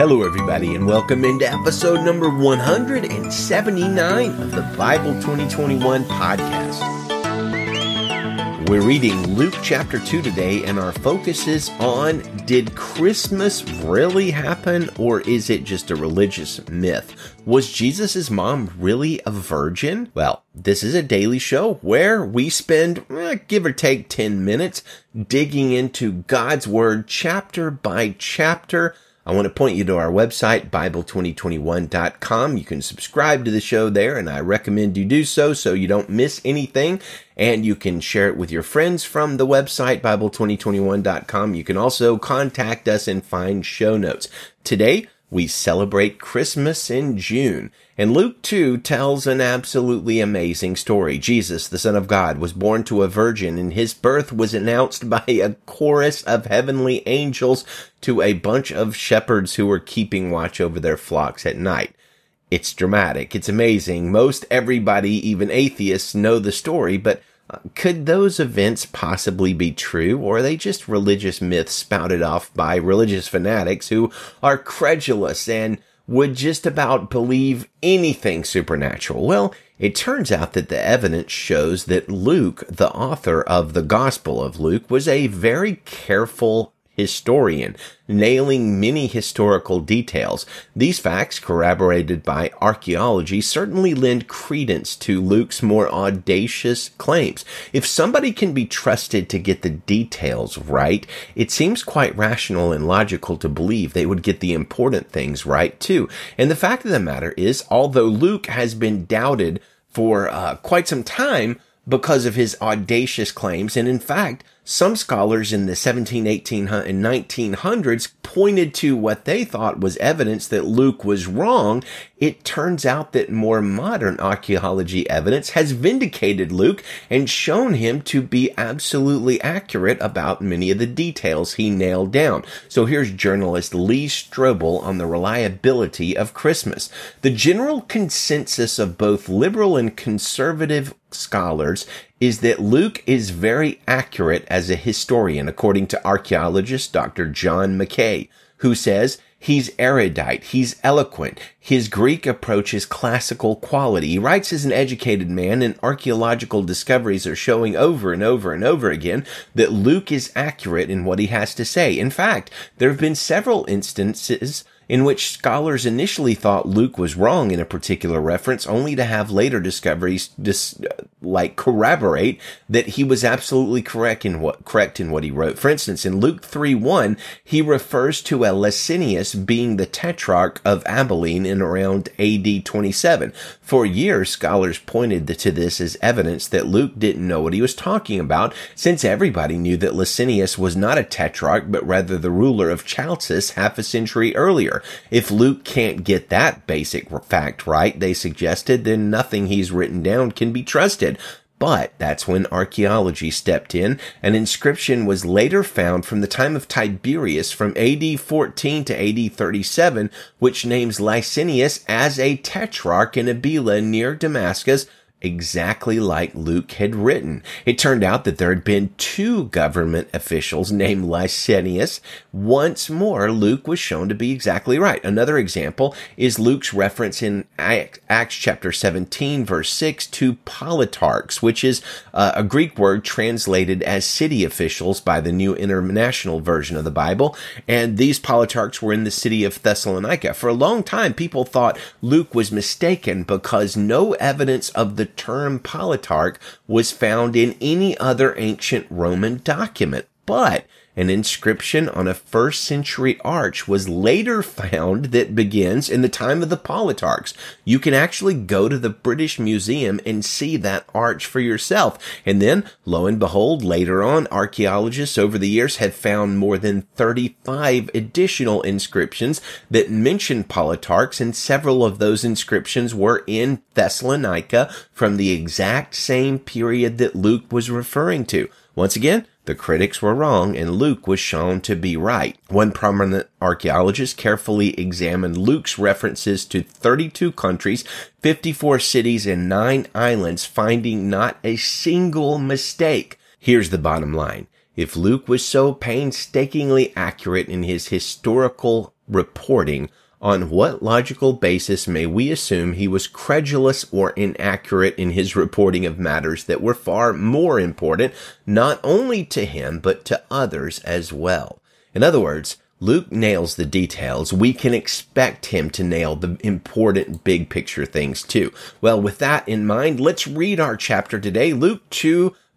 Hello, everybody, and welcome into episode number 179 of the Bible 2021 podcast. We're reading Luke chapter 2 today, and our focus is on Did Christmas really happen, or is it just a religious myth? Was Jesus' mom really a virgin? Well, this is a daily show where we spend, eh, give or take 10 minutes, digging into God's Word chapter by chapter I want to point you to our website, Bible2021.com. You can subscribe to the show there, and I recommend you do so so you don't miss anything. And you can share it with your friends from the website, Bible2021.com. You can also contact us and find show notes. Today, we celebrate Christmas in June. And Luke 2 tells an absolutely amazing story. Jesus, the Son of God, was born to a virgin and his birth was announced by a chorus of heavenly angels to a bunch of shepherds who were keeping watch over their flocks at night. It's dramatic. It's amazing. Most everybody, even atheists, know the story, but could those events possibly be true, or are they just religious myths spouted off by religious fanatics who are credulous and would just about believe anything supernatural? Well, it turns out that the evidence shows that Luke, the author of the Gospel of Luke, was a very careful historian, nailing many historical details. These facts, corroborated by archaeology, certainly lend credence to Luke's more audacious claims. If somebody can be trusted to get the details right, it seems quite rational and logical to believe they would get the important things right too. And the fact of the matter is, although Luke has been doubted for uh, quite some time, because of his audacious claims. And in fact, some scholars in the 17, 18, and 1900s pointed to what they thought was evidence that Luke was wrong. It turns out that more modern archaeology evidence has vindicated Luke and shown him to be absolutely accurate about many of the details he nailed down. So here's journalist Lee Strobel on the reliability of Christmas. The general consensus of both liberal and conservative scholars is that Luke is very accurate as a historian, according to archaeologist Dr. John McRay, who says he's erudite, he's eloquent, his Greek approach is classical quality. He writes as an educated man, and archaeological discoveries are showing over and over and over again that Luke is accurate in what he has to say. In fact, there have been several instances in which scholars initially thought Luke was wrong in a particular reference, only to have later discoveries dis- uh, like corroborate that he was absolutely correct in what correct in what he wrote. For instance, in Luke 3 1, he refers to a Lysanias being the tetrarch of Abilene in around AD 27. For years, scholars pointed to this as evidence that Luke didn't know what he was talking about, since everybody knew that Lysanias was not a tetrarch, but rather the ruler of Chalcis half a century earlier. If Luke can't get that basic fact right, they suggested, then nothing he's written down can be trusted. But that's when archaeology stepped in. An inscription was later found from the time of Tiberius from AD 14 to AD 37, which names Lysanias as a tetrarch in Abila near Damascus, exactly like Luke had written. It turned out that there had been two government officials named Lysanias. Once more, Luke was shown to be exactly right. Another example is Luke's reference in Acts chapter 17 verse 6 to politarchs, which is uh, a Greek word translated as city officials by the New International Version of the Bible. And these politarchs were in the city of Thessalonica. For a long time, people thought Luke was mistaken because no evidence of the term politarch was found in any other ancient Roman document. But an inscription on a first century arch was later found that begins in the time of the politarchs. You can actually go to the British Museum and see that arch for yourself. And then, lo and behold, later on, archaeologists over the years have found more than 35 additional inscriptions that mention politarchs, and several of those inscriptions were in Thessalonica from the exact same period that Luke was referring to. Once again, the critics were wrong and Luke was shown to be right. One prominent archaeologist carefully examined Luke's references to 32 countries, 54 cities, and 9 islands, finding not a single mistake. Here's the bottom line. If Luke was so painstakingly accurate in his historical reporting, on what logical basis may we assume he was credulous or inaccurate in his reporting of matters that were far more important, not only to him, but to others as well? In other words, Luke nails the details. We can expect him to nail the important big picture things too. Well, with that in mind, let's read our chapter today, Luke 2,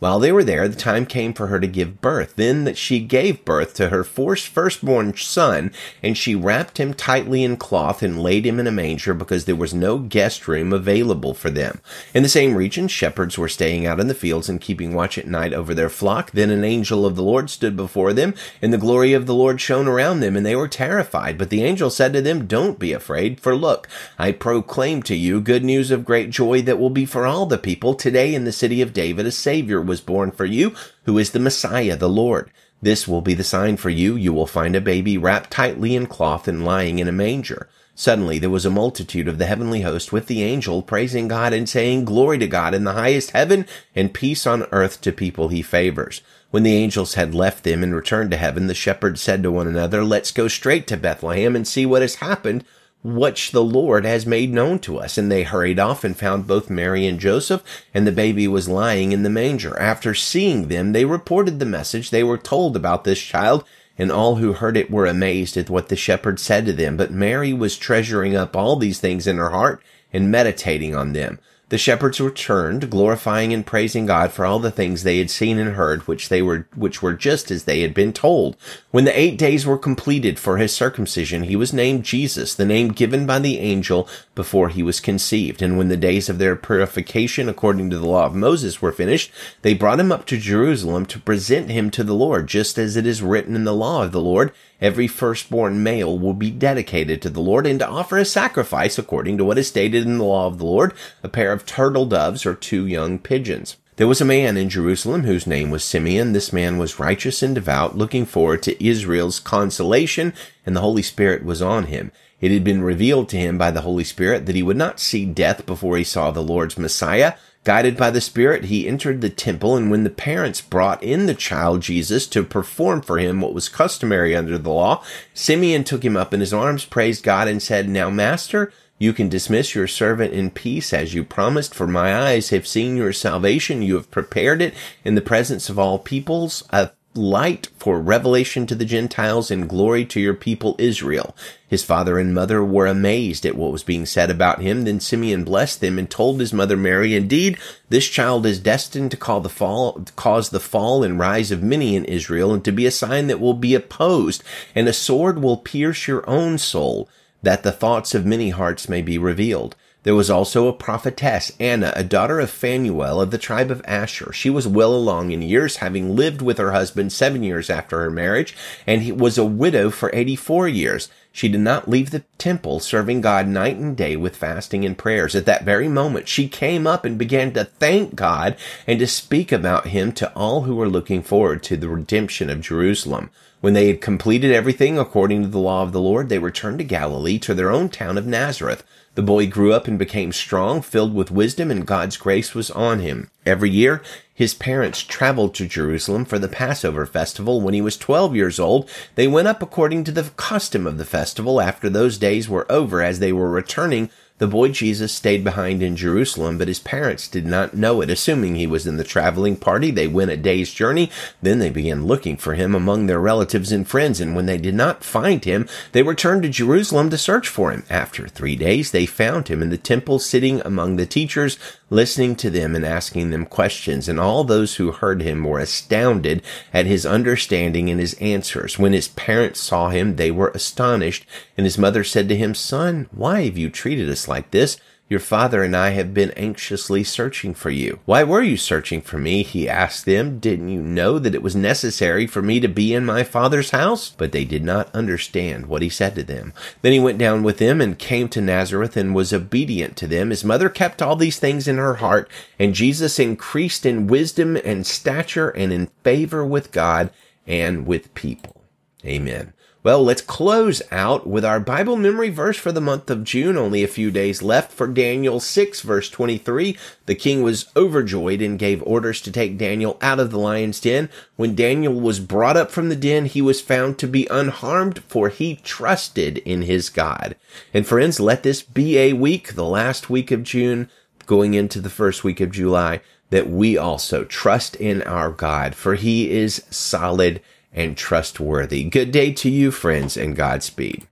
While they were there, the time came for her to give birth. Then that she gave birth to her firstborn son, and she wrapped him tightly in cloth and laid him in a manger because there was no guest room available for them. In the same region, shepherds were staying out in the fields and keeping watch at night over their flock. Then an angel of the Lord stood before them, and the glory of the Lord shone around them, and they were terrified. But the angel said to them, Don't be afraid, for look, I proclaim to you good news of great joy that will be for all the people. Today in the city of David a Savior was born for you, who is the Messiah, the Lord. This will be the sign for you. You will find a baby wrapped tightly in cloth and lying in a manger. Suddenly there was a multitude of the heavenly host with the angel praising God and saying, Glory to God in the highest heaven and peace on earth to people he favors. When the angels had left them and returned to heaven, the shepherds said to one another, Let's go straight to Bethlehem and see what has happened which the Lord has made known to us. And they hurried off and found both Mary and Joseph, and the baby was lying in the manger. After seeing them, they reported the message they were told about this child, and all who heard it were amazed at what the shepherd said to them. But Mary was treasuring up all these things in her heart and meditating on them. The shepherds returned, glorifying and praising God for all the things they had seen and heard, which they were, which were just as they had been told. When the eight days were completed for his circumcision, he was named Jesus, the name given by the angel before he was conceived. And when the days of their purification according to the law of Moses were finished, they brought him up to Jerusalem to present him to the Lord, just as it is written in the law of the Lord every firstborn male will be dedicated to the Lord and to offer a sacrifice according to what is stated in the law of the Lord, a pair of turtle doves or two young pigeons. There was a man in Jerusalem whose name was Simeon. This man was righteous and devout, looking forward to Israel's consolation, and the Holy Spirit was on him. It had been revealed to him by the Holy Spirit that he would not see death before he saw the Lord's Messiah. Guided by the Spirit, he entered the temple, and when the parents brought in the child Jesus to perform for him what was customary under the law, Simeon took him up in his arms, praised God, and said, Now, Master, you can dismiss your servant in peace as you promised, for my eyes have seen your salvation. You have prepared it in the presence of all peoples, a light for revelation to the Gentiles and glory to your people Israel. His father and mother were amazed at what was being said about him. Then Simeon blessed them and told his mother Mary, Indeed, this child is destined to call the fall, cause the fall and rise of many in Israel and to be a sign that will be opposed, and a sword will pierce your own soul, that the thoughts of many hearts may be revealed. There was also a prophetess, Anna, a daughter of Phanuel of the tribe of Asher. She was well along in years, having lived with her husband seven years after her marriage, and he was a widow for eighty-four years. She did not leave the temple, serving God night and day with fasting and prayers. At that very moment, she came up and began to thank God and to speak about him to all who were looking forward to the redemption of Jerusalem. When they had completed everything according to the law of the Lord, they returned to Galilee to their own town of Nazareth. The boy grew up and became strong, filled with wisdom, and God's grace was on him. Every year, his parents traveled to Jerusalem for the Passover festival. When he was 12 years old, they went up according to the custom of the festival. After those days were over, as they were returning, the boy Jesus stayed behind in Jerusalem, but his parents did not know it. Assuming he was in the traveling party, they went a day's journey. Then they began looking for him among their relatives and friends, and when they did not find him, they returned to Jerusalem to search for him. After three days, they found him in the temple sitting among the teachers, listening to them and asking them questions. And all those who heard him were astounded at his understanding and his answers. When his parents saw him, they were astonished. And his mother said to him, Son, why have you treated us like this? Your father and I have been anxiously searching for you. Why were you searching for me? He asked them. Didn't you know that it was necessary for me to be in my father's house? But they did not understand what he said to them. Then he went down with them and came to Nazareth and was obedient to them. His mother kept all these things in her heart, and Jesus increased in wisdom and stature and in favor with God and with people. Amen. Well, let's close out with our Bible memory verse for the month of June. Only a few days left for Daniel 6 verse 23. The king was overjoyed and gave orders to take Daniel out of the lion's den. When Daniel was brought up from the den, he was found to be unharmed for he trusted in his God. And friends, let this be a week, the last week of June, going into the first week of July, that we also trust in our God, for he is solid and trustworthy. Good day to you, friends, and Godspeed.